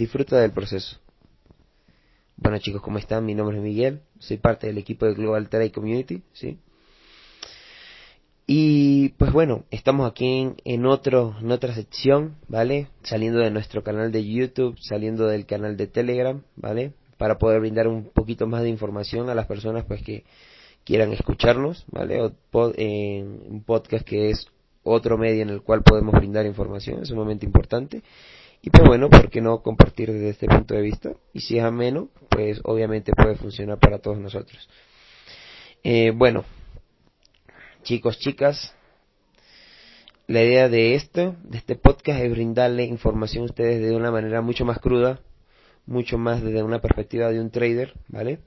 Disfruta del proceso. Bueno chicos, ¿cómo están? Mi nombre es Miguel, soy parte del equipo de Global Trade Community, ¿sí? Y pues bueno, estamos aquí en, en, otro, en otra sección, ¿vale? Saliendo de nuestro canal de YouTube, saliendo del canal de Telegram, ¿vale? Para poder brindar un poquito más de información a las personas pues que quieran escucharnos, ¿vale? O un podcast que es otro medio en el cual podemos brindar información, es un momento importante. Y pues bueno, ¿por qué no compartir desde este punto de vista? Y si es ameno, pues obviamente puede funcionar para todos nosotros. Eh, bueno, chicos, chicas, la idea de esto, de este podcast, es brindarle información a ustedes de una manera mucho más cruda, mucho más desde una perspectiva de un trader, ¿vale?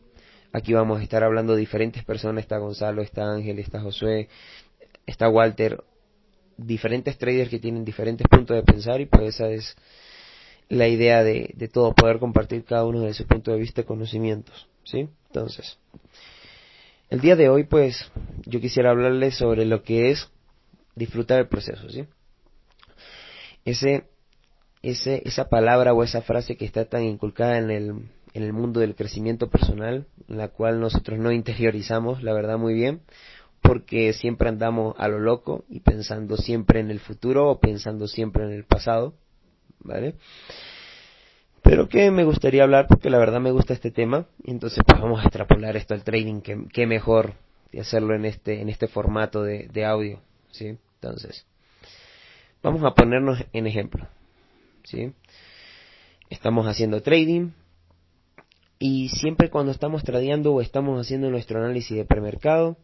Aquí vamos a estar hablando de diferentes personas, está Gonzalo, está Ángel, está Josué, está Walter, diferentes traders que tienen diferentes puntos de pensar y pues esa es la idea de, de todo, poder compartir cada uno de su punto de vista conocimientos, ¿sí? Entonces, el día de hoy pues yo quisiera hablarles sobre lo que es disfrutar el proceso, ¿sí? Ese, ese, esa palabra o esa frase que está tan inculcada en el, en el mundo del crecimiento personal, la cual nosotros no interiorizamos, la verdad, muy bien, porque siempre andamos a lo loco y pensando siempre en el futuro o pensando siempre en el pasado, ¿vale? Pero que me gustaría hablar porque la verdad me gusta este tema, entonces pues vamos a extrapolar esto al trading, que, que mejor de hacerlo en este, en este formato de, de audio, ¿sí? Entonces, vamos a ponernos en ejemplo, ¿sí? Estamos haciendo trading, y siempre cuando estamos tradeando o estamos haciendo nuestro análisis de premercado,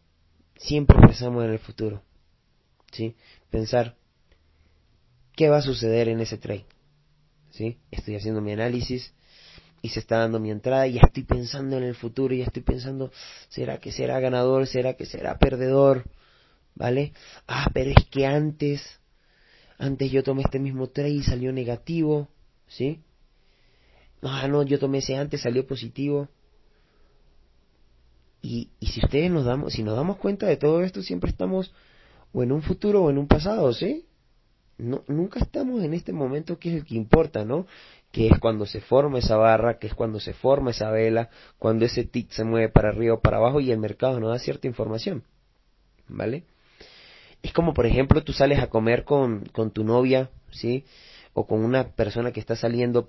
siempre pensamos en el futuro. ¿Sí? Pensar qué va a suceder en ese trade. ¿Sí? Estoy haciendo mi análisis y se está dando mi entrada y ya estoy pensando en el futuro y ya estoy pensando, ¿será que será ganador? ¿Será que será perdedor? ¿Vale? Ah, pero es que antes, antes yo tomé este mismo trade y salió negativo, ¿sí? ah, no, yo tomé ese antes, salió positivo. Y, y si ustedes nos damos, si nos damos cuenta de todo esto, siempre estamos o en un futuro o en un pasado, ¿sí? No, nunca estamos en este momento que es el que importa, ¿no? Que es cuando se forma esa barra, que es cuando se forma esa vela, cuando ese tic se mueve para arriba o para abajo y el mercado nos da cierta información, ¿vale? Es como, por ejemplo, tú sales a comer con, con tu novia, ¿sí? o con una persona que está saliendo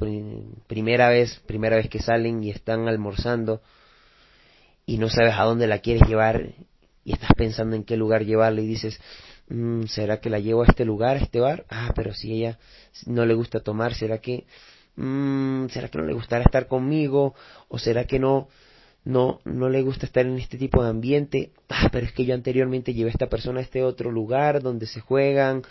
primera vez, primera vez que salen y están almorzando y no sabes a dónde la quieres llevar y estás pensando en qué lugar llevarla y dices, mm, ¿será que la llevo a este lugar, a este bar? Ah, pero si ella no le gusta tomar, ¿será que, mm, ¿será que no le gustará estar conmigo? ¿O será que no, no, no le gusta estar en este tipo de ambiente? Ah, pero es que yo anteriormente llevé a esta persona a este otro lugar donde se juegan,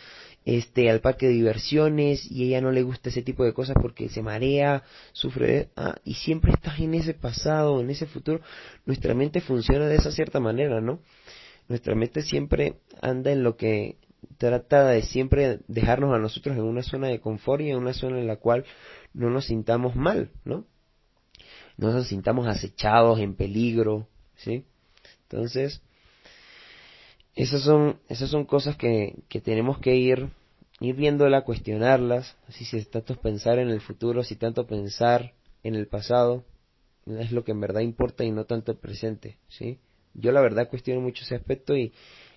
este al parque de diversiones y ella no le gusta ese tipo de cosas porque se marea, sufre ah, y siempre estás en ese pasado, en ese futuro, nuestra mente funciona de esa cierta manera, ¿no? Nuestra mente siempre anda en lo que trata de siempre dejarnos a nosotros en una zona de confort y en una zona en la cual no nos sintamos mal, ¿no? No nos sintamos acechados, en peligro, ¿sí? Entonces, esas son, esas son cosas que, que tenemos que ir, ir viéndola, cuestionarlas, así si es tanto pensar en el futuro, si tanto pensar en el pasado, es lo que en verdad importa y no tanto el presente, ¿sí? Yo la verdad cuestiono mucho ese aspecto y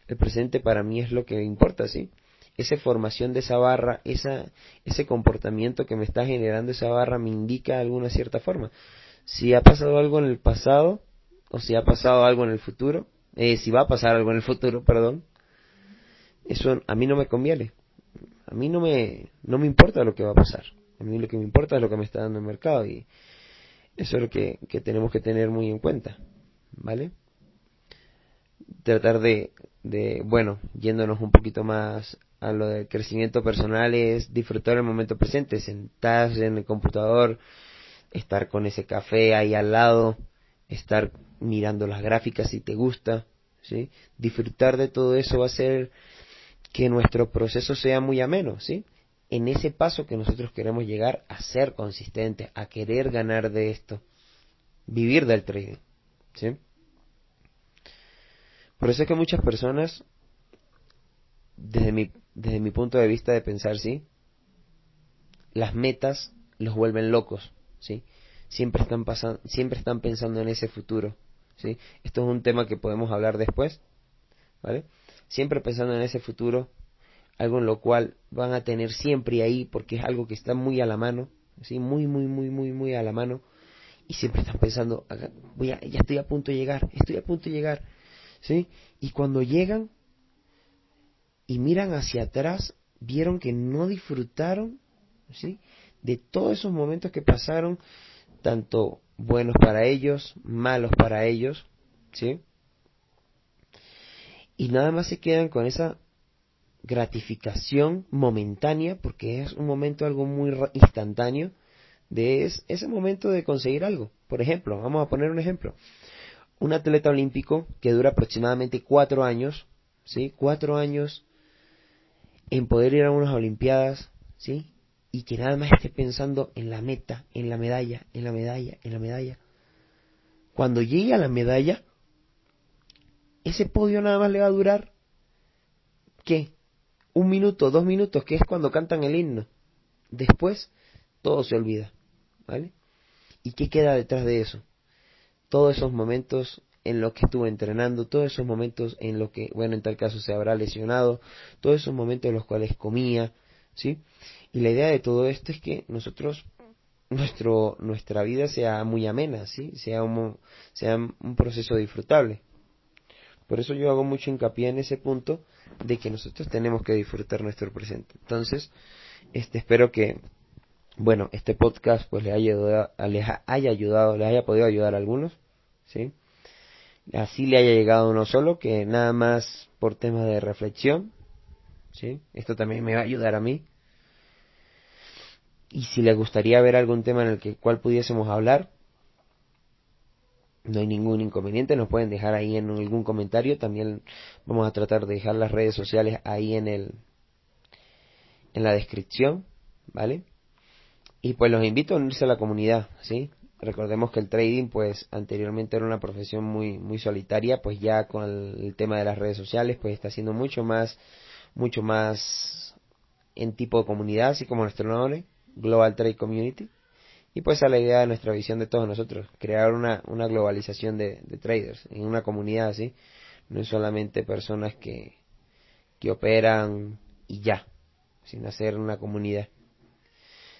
el presente para mí es lo que importa, ¿sí? Esa formación de esa barra, esa, ese comportamiento que me está generando esa barra me indica de alguna cierta forma. Si ha pasado algo en el pasado o si ha pasado algo en el futuro, eh, si va a pasar algo en el futuro, perdón, eso a mí no me conviene. A mí no me, no me importa lo que va a pasar. A mí lo que me importa es lo que me está dando el mercado y eso es lo que, que tenemos que tener muy en cuenta. ¿Vale? Tratar de, de, bueno, yéndonos un poquito más a lo del crecimiento personal es disfrutar el momento presente, sentarse en el computador, estar con ese café ahí al lado, estar mirando las gráficas si te gusta, ¿sí? Disfrutar de todo eso va a hacer que nuestro proceso sea muy ameno, ¿sí? En ese paso que nosotros queremos llegar a ser consistentes, a querer ganar de esto, vivir del trading, ¿sí? Por eso es que muchas personas, desde mi, desde mi punto de vista de pensar, ¿sí? Las metas los vuelven locos, ¿sí? Siempre están, pasando, siempre están pensando en ese futuro, ¿sí? Esto es un tema que podemos hablar después, ¿vale? Siempre pensando en ese futuro, algo en lo cual van a tener siempre ahí porque es algo que está muy a la mano, ¿sí? Muy, muy, muy, muy, muy a la mano y siempre están pensando, voy a, ya estoy a punto de llegar, estoy a punto de llegar, ¿sí? Y cuando llegan y miran hacia atrás, vieron que no disfrutaron, ¿sí? De todos esos momentos que pasaron, tanto buenos para ellos, malos para ellos, ¿sí? Y nada más se quedan con esa gratificación momentánea, porque es un momento algo muy instantáneo, de ese momento de conseguir algo. Por ejemplo, vamos a poner un ejemplo. Un atleta olímpico que dura aproximadamente cuatro años, ¿sí? Cuatro años en poder ir a unas Olimpiadas, ¿sí? y que nada más esté pensando en la meta, en la medalla, en la medalla, en la medalla. Cuando llegue a la medalla, ese podio nada más le va a durar, ¿qué? Un minuto, dos minutos, que es cuando cantan el himno. Después, todo se olvida, ¿vale? ¿Y qué queda detrás de eso? Todos esos momentos en los que estuvo entrenando, todos esos momentos en los que, bueno, en tal caso se habrá lesionado, todos esos momentos en los cuales comía, ¿sí? Y la idea de todo esto es que nosotros, nuestro, nuestra vida sea muy amena, ¿sí? Sea un, sea un proceso disfrutable. Por eso yo hago mucho hincapié en ese punto de que nosotros tenemos que disfrutar nuestro presente. Entonces, este, espero que, bueno, este podcast pues les haya ayudado, les haya ayudado, les haya podido ayudar a algunos, ¿sí? Así le haya llegado uno solo, que nada más por temas de reflexión, ¿sí? Esto también me va a ayudar a mí y si les gustaría ver algún tema en el que cual pudiésemos hablar, no hay ningún inconveniente, nos pueden dejar ahí en algún comentario, también vamos a tratar de dejar las redes sociales ahí en el en la descripción, ¿vale? Y pues los invito a unirse a la comunidad, ¿sí? Recordemos que el trading pues anteriormente era una profesión muy muy solitaria, pues ya con el, tema de las redes sociales pues está siendo mucho más mucho más en tipo de comunidad, así como nuestro nombre, Global Trade Community. Y pues a la idea de nuestra visión de todos nosotros, crear una, una globalización de, traders en una comunidad así, no es solamente personas que, que operan y ya, sin hacer una comunidad.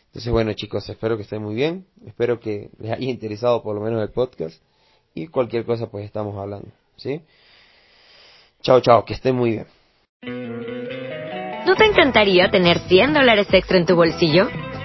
Entonces bueno chicos, espero que estén muy bien, espero que les haya interesado por lo menos el podcast y cualquier cosa pues estamos hablando, ¿sí? Chao, chao, que estén muy bien. ¿No te encantaría tener 100 dólares extra en tu bolsillo?